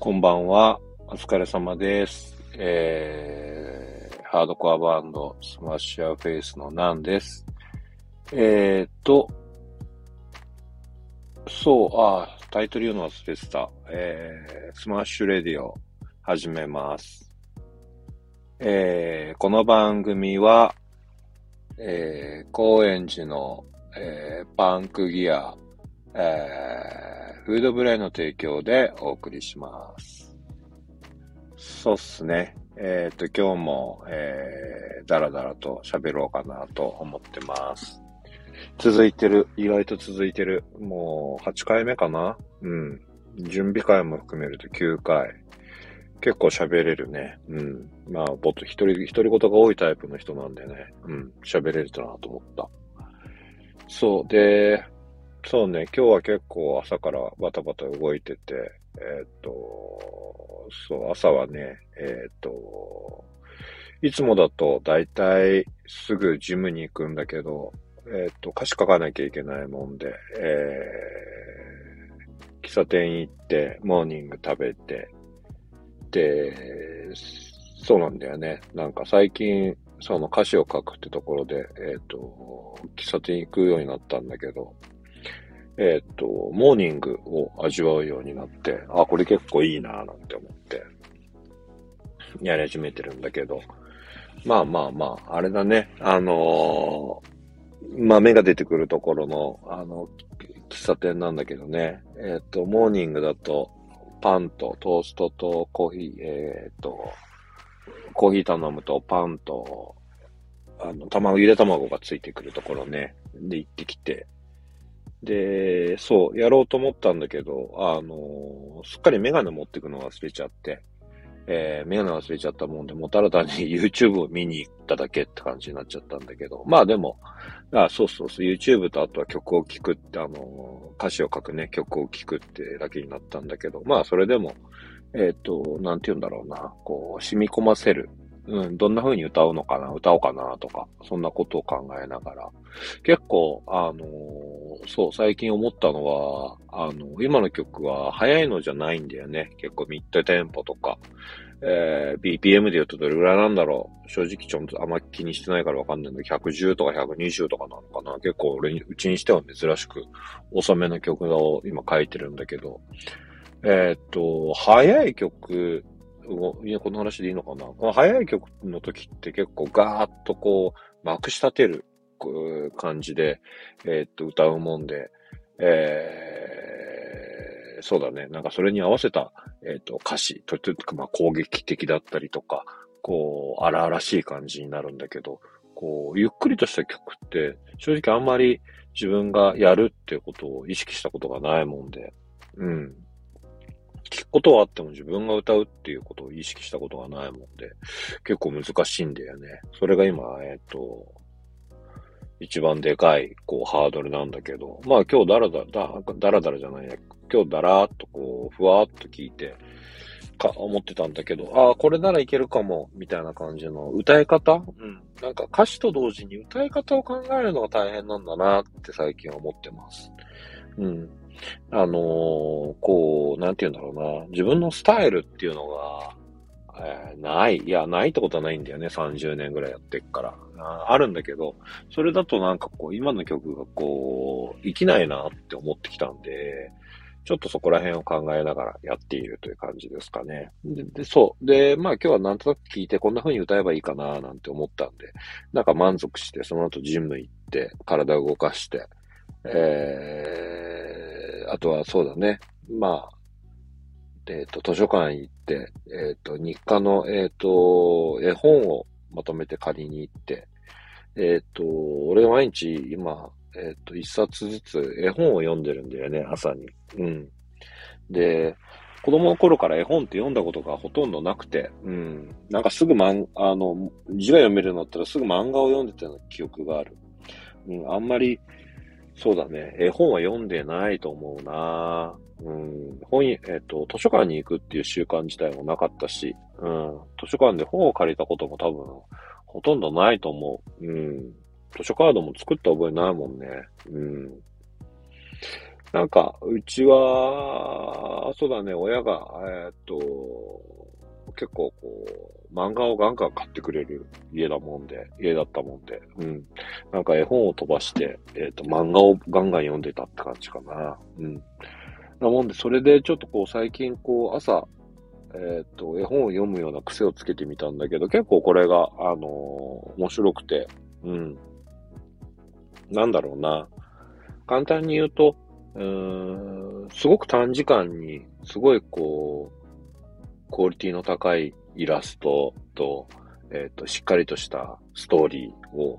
こんばんは。お疲れ様です。えー、ハードコアバンド、 Smash Your Face のナンです。えーと、そう、あ、タイトル言うの忘れてた。えー、 Smash Radio、始めます。えー、この番組は、えー、高円寺の、えー、パンクギア、えー、フードブレイの提供でお送りします。そうっすね。えっ、と、今日も、えー、だらだらと喋ろうかなと思ってます。続いてる。意外と続いてる。もう、8回目かな？うん。準備会も含めると9回。結構喋れるね。うん。まあ、ぼっと一人、一人言が多いタイプの人なんでね。うん。喋れるとなと思った。そう。で、そうね、今日は結構朝からバタバタ動いてて、えーっと、そう、朝はね、えーっと、いつもだと大体すぐジムに行くんだけど、えーっと、歌詞書かなきゃいけないもんで、え、喫茶店行って、モーニング食べて、で、そうなんだよね。なんか最近、その歌詞を書くってところで、えっと、喫茶店行くようになったんだけど、えっ、と、モーニングを味わうようになって、あ、これ結構いいなぁなんて思って、やり始めてるんだけど、まあまあまあ、あれだね、あのーまあ目が出てくるところの、あの、喫茶店なんだけどね、えっ、と、モーニングだと、パンとトーストとコーヒー、えっ、と、コーヒー頼むとパンと、あの、卵、ゆで卵がついてくるところね、で行ってきて、で、そう、やろうと思ったんだけど、あのすっかりメガネ持ってくの忘れちゃって、えー、メガネ忘れちゃったもんで、もただ単に YouTube を見に行っただけって感じになっちゃったんだけど、まあでも、あそうそうそう、YouTube とあとは曲を聴くって、あの歌詞を書くね、曲を聴くってだけになったんだけど、まあそれでも、えっ、と、なんて言うんだろうな、こう、染み込ませる。うん、どんな風に歌うのかな、歌おうかなとか、そんなことを考えながら、結構、あのーそう、最近思ったのは、あの今の曲は速いのじゃないんだよね。結構ミッドテンポとか、えー BPM で言うとどれぐらいなんだろう。正直ちょっとあんま気にしてないからわかんないんだけど、110とか120とかなのかな。結構俺に、うちにしては珍しく遅めの曲を今書いてるんだけど、えーっと、速い曲、いや、この話でいいのかな？この速い曲の時って結構ガーッとこう、まくし立てる感じで、えーっと、歌うもんで、えー、そうだね。なんかそれに合わせた、えーっと、歌詞、とというか、まあ、攻撃的だったりとか、こう、荒々しい感じになるんだけど、こう、ゆっくりとした曲って、正直あんまり自分がやるっていうことを意識したことがないもんで、うん。聞くことはあっても自分が歌うっていうことを意識したことがないもんで、結構難しいんだよね。それが今、えっ、と、一番でかい、こう、ハードルなんだけど、まあ今日だらだら、だだらだらじゃないや、今日だらーっとこう、ふわーっと聞いて、か、思ってたんだけど、ああ、これならいけるかも、みたいな感じの歌い方？うん。なんか歌詞と同時に歌い方を考えるのが大変なんだなって最近思ってます。うん。あのーこう、なんて言うんだろうな。自分のスタイルっていうのが、えーない。いや、ないってことはないんだよね。30年ぐらいやってっから。ああるんだけど、それだとなんかこう、今の曲がこう、生きないなって思ってきたんで、ちょっとそこら辺を考えながらやっているという感じですかね。で、でそう。で、まあ今日はなんとなく聞いてこんな風に歌えばいいかななんて思ったんで、なんか満足して、その後ジム行って、体を動かして、えー、あとはそうだね。まあ、えっ、と、図書館行って、えっ、と、日課の、えっ、と、絵本をまとめて借りに行って、えっ、と、俺毎日今、えっ、と、一冊ずつ絵本を読んでるんだよね、朝に。うん。で、子供の頃から絵本って読んだことがほとんどなくて、うん。なんかすぐ漫、あの、字が読めるようになったらすぐ漫画を読んでたような記憶がある。うん、あんまり、そうだね、絵本は読んでないと思うなうん。本、えっ、と、図書館に行くっていう習慣自体もなかったし、うん。図書館で本を借りたことも多分、ほとんどないと思う。うん。図書カードも作った覚えないもんね。うん。なんか、うちは、そうだね、親が、えっと、結構こう、漫画をガンガン買ってくれる家だもんで、家だったもんで、うん。なんか絵本を飛ばして、えーっと、漫画をガンガン読んでたって感じかな。うん。なもんで、それでちょっとこう、最近こう、朝、えーっと、絵本を読むような癖をつけてみたんだけど、結構これが、あのー面白くて、うん。なんだろうな。簡単に言うと、うーん、すごく短時間に、すごいこう、クオリティの高いイラストと、えっ、と、しっかりとしたストーリーを、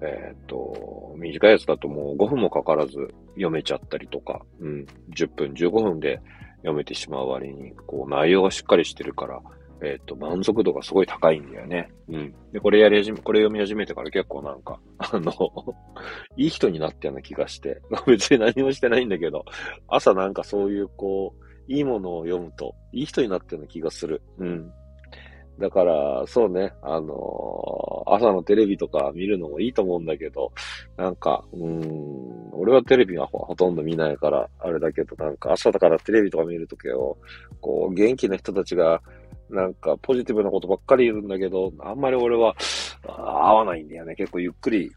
えっ、と、短いやつだともう5分もかからず読めちゃったりとか、うん、10分、15分で読めてしまう割に、こう、内容がしっかりしてるから、えっ、と、満足度がすごい高いんだよね。うん。で、これやり始め、これ読み始めてから結構なんか、あの、いい人になったような気がして、別に何もしてないんだけど、朝なんかそういうこう、いいものを読むと、いい人になったような気がする。うん。だから、そうね、あのー朝のテレビとか見るのもいいと思うんだけど、なんか、うーん、俺はテレビはほとんど見ないから、あれだけど、なんか朝だからテレビとか見るときを、こう、元気な人たちが、なんかポジティブなことばっかり言うんだけど、あんまり俺は合わないんだよね。結構ゆっくり、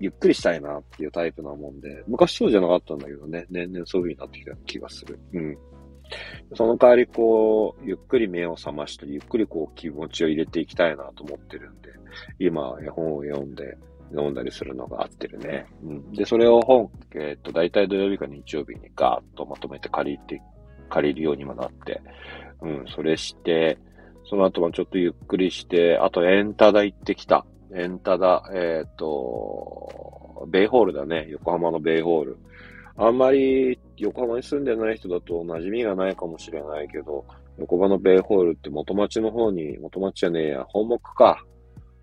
ゆっくりしたいなっていうタイプなもんで、昔そうじゃなかったんだけどね、年々そういう風になってきた気がする。うん。その代わりこう、ゆっくり目を覚ましたり、ゆっくりこう気持ちを入れていきたいなと思ってるんで、今絵本を読んで、読んだりするのが合ってるね。うん。で、それを本、えっ、と、大体土曜日か日曜日にガーッとまとめて借りて、借りるようにもなって、うん、それして、その後はちょっとゆっくりして、あとエンタダ行ってきた。エンタダ、えっ、と、ベイホールだね。横浜のベイホール。あんまり横浜に住んでない人だと馴染みがないかもしれないけど、横浜のベイホールって元町の方に、元町じゃねえや、本木か。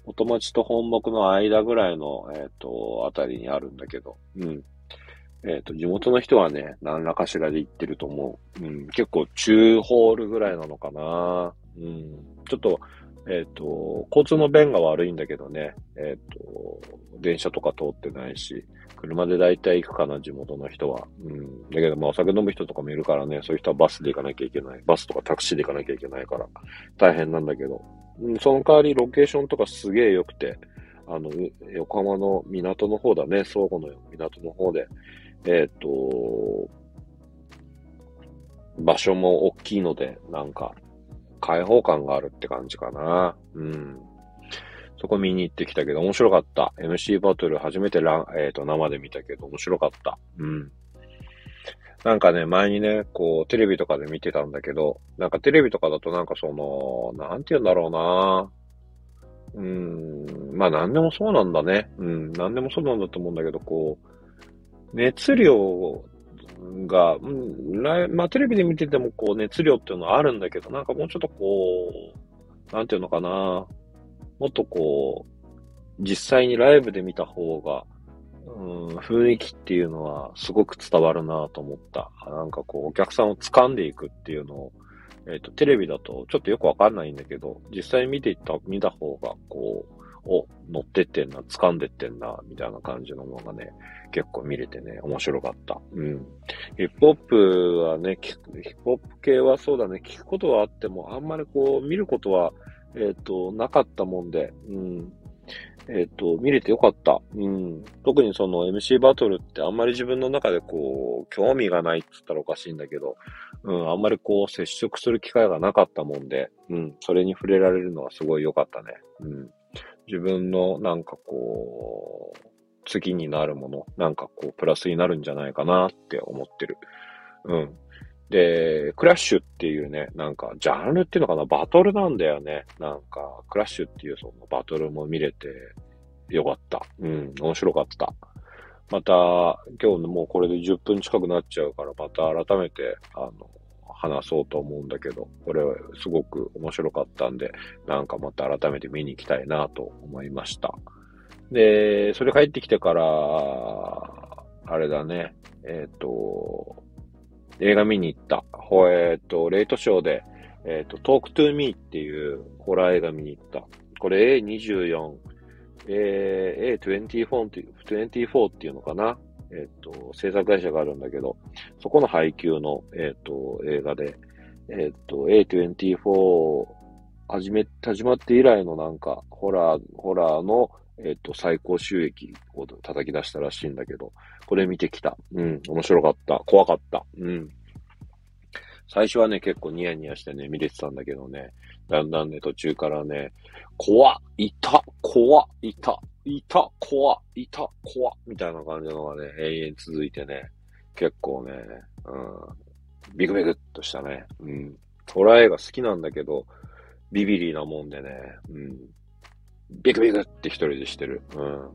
元町と本木の間ぐらいの、えっ、と、あたりにあるんだけど、うん。えっ、と、地元の人はね、何らかしらで行ってると思う。うん。結構中ホールぐらいなのかな。うん。ちょっと、えっ、と、交通の便が悪いんだけどね、えっ、と、電車とか通ってないし、車で大体行くかな、地元の人は。うん。だけど、まあ、お酒飲む人とかもいるからね、そういう人はバスで行かなきゃいけない。バスとかタクシーで行かなきゃいけないから、大変なんだけど。うん、その代わり、ロケーションとかすげえ良くて、あの、横浜の港の方だね、倉庫の港の方で、えっ、と、場所も大きいので、なんか、開放感があるって感じかな。うん。そこ見に行ってきたけど、面白かった。MC バトル初めてラン、えっ、と、生で見たけど、面白かった。うん。なんかね、前にね、こう、テレビとかで見てたんだけど、なんかテレビとかだとなんかその、なんて言うんだろうなうん、まあ何でもそうなんだね。うん、何でもそうなんだと思うんだけど、こう、熱量が、うん、まあテレビで見ててもこう熱量っていうのはあるんだけど、なんかもうちょっとこう、なんていうのかなもっとこう、実際にライブで見た方が、うん、雰囲気っていうのはすごく伝わるなと思った。なんかこう、お客さんを掴んでいくっていうのを、えっ、と、テレビだとちょっとよくわかんないんだけど、実際見ていった、見た方が、こう、お、乗ってってんな、掴んでってんな、みたいな感じのものがね、結構見れてね、面白かった。うん。ヒップホップはね、ヒップホップ系はそうだね、聞くことはあっても、あんまりこう、見ることは、えっ、と、なかったもんで、うん。えっ、と、見れてよかった。うん。特にその MC バトルってあんまり自分の中でこう、興味がないって言ったらおかしいんだけど、うん、あんまりこう、接触する機会がなかったもんで、うん、それに触れられるのはすごい良かったね。うん。自分のなんかこう、次になるもの、なんかこう、プラスになるんじゃないかなって思ってる。うん。で、クラッシュっていうね、なんか、ジャンルっていうのかな、バトルなんだよね。なんか、クラッシュっていうそのバトルも見れてよかった。うん、面白かった。また、今日もうこれで10分近くなっちゃうから、また改めて、あの、話そうと思うんだけど、これはすごく面白かったんで、なんかまた改めて見に行きたいなと思いました。で、それ帰ってきてから、あれだね、えっ、と、映画見に行った。ほえっ、と、レイトショーで、えっ、と、Talk to Me っていうホラー映画見に行った。これ A24、えー A24 っていう、24っていうのかな？えっ、と、制作会社があるんだけど、そこの配給の、えっ、と、映画で、えっ、と、A24 始め、始まって以来のなんか、ホラー、ホラーの、えっ、と、最高収益を叩き出したらしいんだけど、これ見てきた。うん、面白かった。怖かった。うん。最初はね、結構ニヤニヤしてね、見れてたんだけどね、だんだんね、途中からね、怖いた怖いたいた怖いた怖みたいな感じのがね、永遠続いてね、結構ね、うん、ビクビクっとしたね、うん。ホラー映画好きなんだけど、ビビリなもんでね、うん。ビクビクって一人でしてる。うん。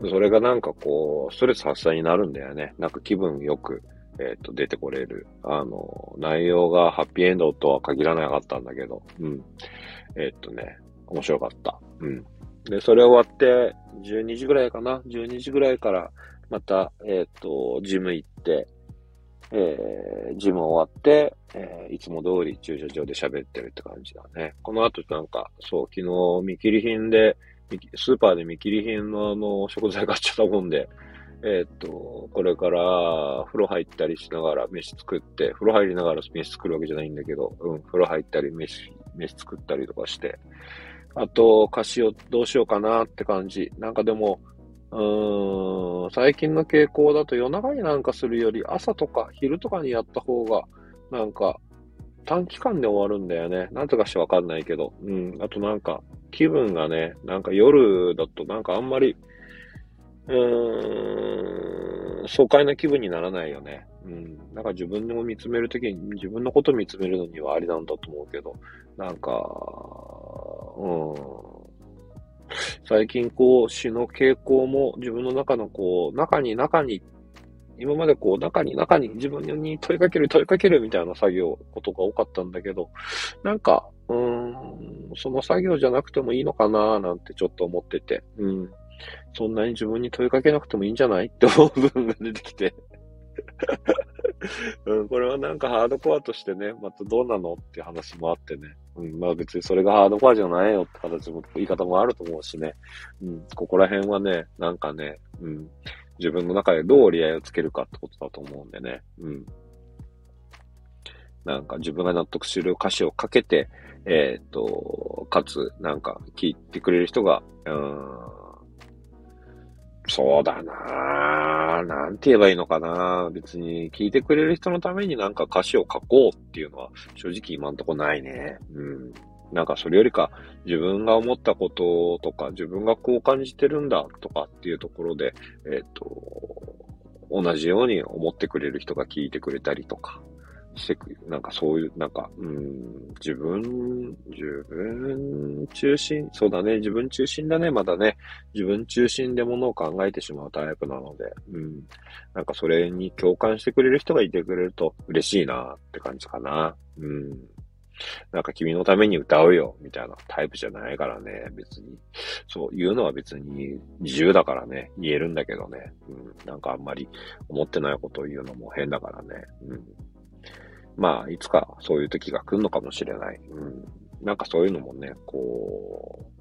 それがなんかこう、ストレス発散になるんだよね。なんか気分よく、えっ、ー、と、出てこれる。あの、内容がハッピーエンドとは限らなかったんだけど、うん。えっ、ー、とね、面白かった。うん。で、それ終わって、12時ぐらいかな ?12 時ぐらいから、また、えっ、ー、と、ジム行って、えー、ジム終わって、えー、いつも通り駐車場で喋ってるって感じだね。この後なんか、そう、昨日見切り品で、スーパーで見切り品のあの、食材買っちゃったもんで、えっ、と、これから風呂入ったりしながら飯作って、風呂入りながら飯作るわけじゃないんだけど、うん、風呂入ったり飯、飯作ったりとかして、あと、歌詞をどうしようかなって感じ。なんかでも、うーん、最近の傾向だと夜中になんかするより朝とか昼とかにやった方が、なんか短期間で終わるんだよね。なんとかしてわかんないけど。うん。あとなんか気分がね、なんか夜だとなんかあんまりうーん、爽快な気分にならないよね。うん。なんか自分を見つめるときに、自分のことを見つめるのにはありなんだと思うけど、なんか、うん。最近こう、死の傾向も自分の中のこう、中に中に、今までこう、中に中に自分に問いかける問いかけるみたいな作業、ことが多かったんだけど、なんか、うん、その作業じゃなくてもいいのかななんてちょっと思ってて、うん。そんなに自分に問いかけなくてもいいんじゃないって思う部分が出てきて うん、これはなんかハードコアとしてね、またどうなのって話もあってね。うん、まあ別にそれがハードコアじゃないよって形も、言い方もあると思うしね。うん、ここら辺はね、なんかね、うん、自分の中でどう折り合いをつけるかってことだと思うんでね。うん。なんか自分が納得する歌詞をかけて、えー、っと、かつ、なんか聞いてくれる人が、うん、そうだなぁ。なんて言えばいいのかな別に聞いてくれる人のためになんか歌詞を書こうっていうのは正直今んとこないね。うん。なんかそれよりか自分が思ったこととか自分がこう感じてるんだとかっていうところで、えっ、ー、と、同じように思ってくれる人が聞いてくれたりとか、してく、なんかそういう、なんか、うん、自分、自分中心、そうだね、自分中心だね、まだね、自分中心でものを考えてしまうタイプなので、うん、なんかそれに共感してくれる人がいてくれると嬉しいなって感じかな。うん。なんか君のために歌うよ、みたいなタイプじゃないからね、別に。そう、言うのは別に自由だからね、言えるんだけどね。うん、なんかあんまり思ってないことを言うのも変だからね。うん。まあ、いつかそういう時が来るのかもしれない。うん。なんかそういうのもね、こう、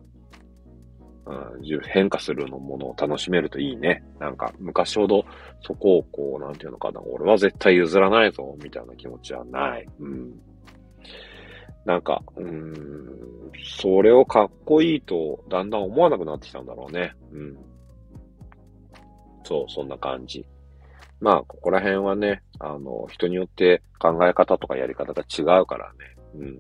うん、変化するのものを楽しめるといいね。なんか、昔ほどそこをこう、なんていうのかな、俺は絶対譲らないぞ、みたいな気持ちはない。うん。なんか、うん、それをかっこいいと、だんだん思わなくなってきたんだろうね。うん。そう、そんな感じ。まあ、ここら辺はね、あの、人によって考え方とかやり方が違うからね。うん。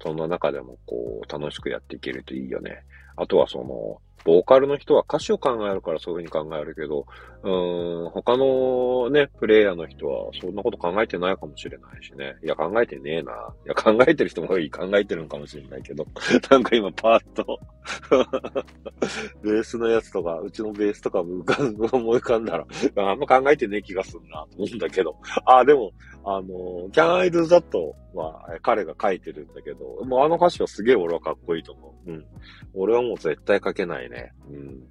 そんな中でも、こう、楽しくやっていけるといいよね。あとは、その、ボーカルの人は歌詞を考えるからそういうふうに考えるけど、うーん、他のね、プレイヤーの人はそんなこと考えてないかもしれないしね。いや、考えてねえな。いや、考えてる人もいい、考えてるのかもしれないけど、なんか今パーッと ベースのやつとか、うちのベースとか浮かん、思い浮かんだら、あんま考えてねえ気がするなと思うんだけど、あ、でも、あの、Can I Do That は彼が書いてるんだけど、もうあの歌詞はすげえ俺はかっこいいと思う。うん。俺はもう絶対書けないね。うん。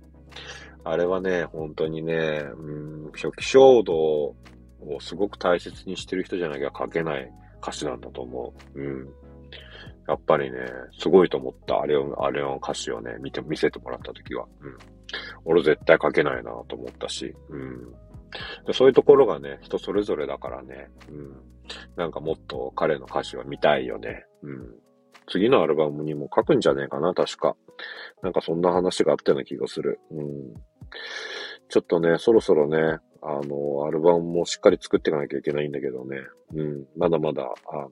あれはね、本当にね、うん、初期衝動をすごく大切にしてる人じゃなきゃ書けない歌詞なんだと思う。うん。やっぱりね、すごいと思った。あれを、あれの歌詞をね、見て、見せてもらったときは。うん。俺絶対書けないなと思ったし。うん。でそういうところがね、人それぞれだからね。うん。なんかもっと彼の歌詞は見たいよね。うん。次のアルバムにも書くんじゃねえかな、確か。なんかそんな話があったような気がする。うん。ちょっとね、そろそろね、あの、アルバムもしっかり作っていかなきゃいけないんだけどね。うん。まだまだ、あの、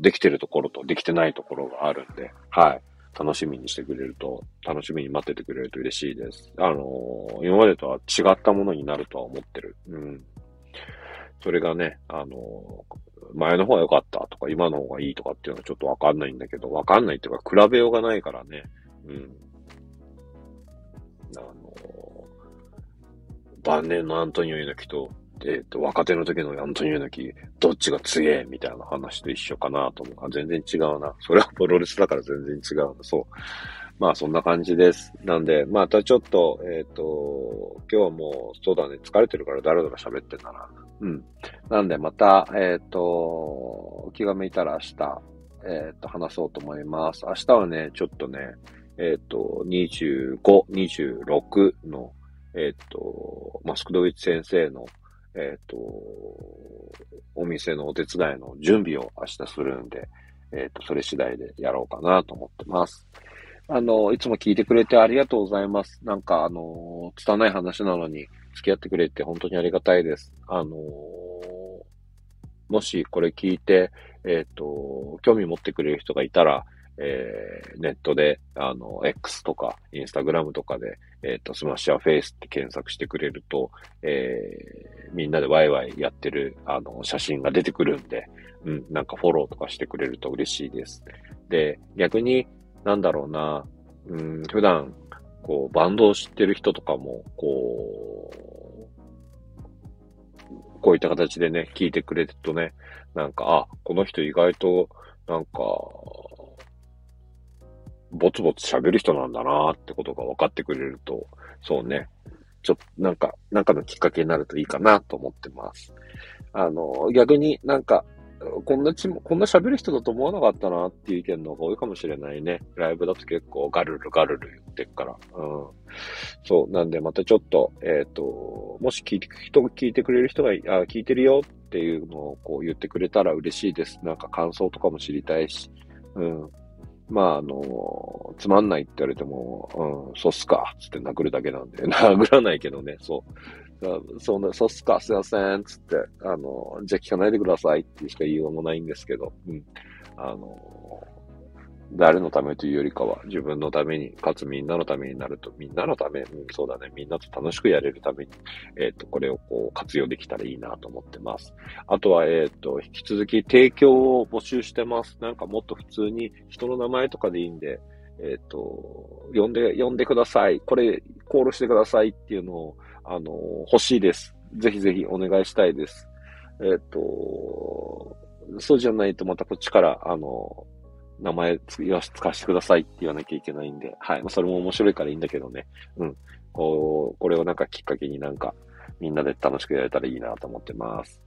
できてるところとできてないところがあるんで、はい。楽しみにしてくれると、楽しみに待っててくれると嬉しいです。あの、今までとは違ったものになるとは思ってる。うん。それがね、あの、前の方が良かったとか、今の方がいいとかっていうのはちょっとわかんないんだけど、わかんないっていうか、比べようがないからね。うん。あの、晩年のアントニオ猪木とえっ、と、若手の時のアントニオ猪木、どっちが強えみたいな話と一緒かなと思う。全然違うな。それはプロレスだから全然違うな。そう。まあそんな感じです。なんで、またちょっと、えっ、ー、と、今日はもう、そうだね、疲れてるからだらだら喋ってんだな。うん。なんでまた、えっ、ー、と、気が向いたら明日、えっ、と、話そうと思います。明日はね、ちょっとね、えっ、と、25、26の、えっ、と、マスクドウィッチ先生の、えっ、と、お店のお手伝いの準備を明日するんで、えっ、と、それ次第でやろうかなと思ってます。あの、いつも聞いてくれてありがとうございます。なんか、あの、拙い話なのに付き合ってくれて本当にありがたいです。あの、もしこれ聞いて、えっ、ー、と、興味持ってくれる人がいたら、えー、ネットで、あの、X とか、インスタグラムとかで、えっ、ー、と、 Smash Your Face って検索してくれると、えー、みんなでワイワイやってる、あの、写真が出てくるんで、うん、なんかフォローとかしてくれると嬉しいです。で、逆に、なんだろうな、うん、普段、こう、バンドを知ってる人とかも、こう、こういった形でね、聞いてくれるとね、なんか、あ、この人意外と、なんか、ぼつぼつ喋る人なんだなってことが分かってくれると、そうね、ちょっとなんか、なんかのきっかけになるといいかなと思ってます。あの、逆になんか、こんなちも、こんな喋る人だと思わなかったなっていう意見の方が多いかもしれないね。ライブだと結構ガルルガルル言ってっから。うん。そう。なんでまたちょっと、えっ、ー、と、もし聞いて、人、聞いてくれる人が、あ、聞いてるよっていうのをこう言ってくれたら嬉しいです。なんか感想とかも知りたいし。うん。まあ、あの、つまんないって言われても、うん、そうっすか、つって殴るだけなんで、殴らないけどね、そう。そうね、そうっすか、すいません、つって、あの、じゃあ聞かないでくださいってしか言いようもないんですけど、うん。あの、誰のためというよりかは、自分のために、かつみんなのためになると、みんなのため、うん、そうだね、みんなと楽しくやれるために、えっ、ー、と、これをこう活用できたらいいなと思ってます。あとは、えっ、ー、と、引き続き提供を募集してます。なんかもっと普通に人の名前とかでいいんで、えっ、ー、と、呼んで、呼んでください。これ、コールしてくださいっていうのを、あの、欲しいです。ぜひぜひお願いしたいです。えっ、と、そうじゃないとまたこっちから、あの、名前言わ使わせてくださいって言わなきゃいけないんで、はい。まあ、それも面白いからいいんだけどね。うん。こう、これをなんかきっかけになんか、みんなで楽しくやれたらいいなと思ってます。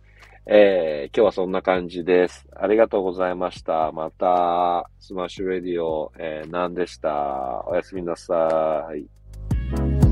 えー、今日はそんな感じです。ありがとうございました。また、 Smash Radio、えー、ナンでした。おやすみなさい。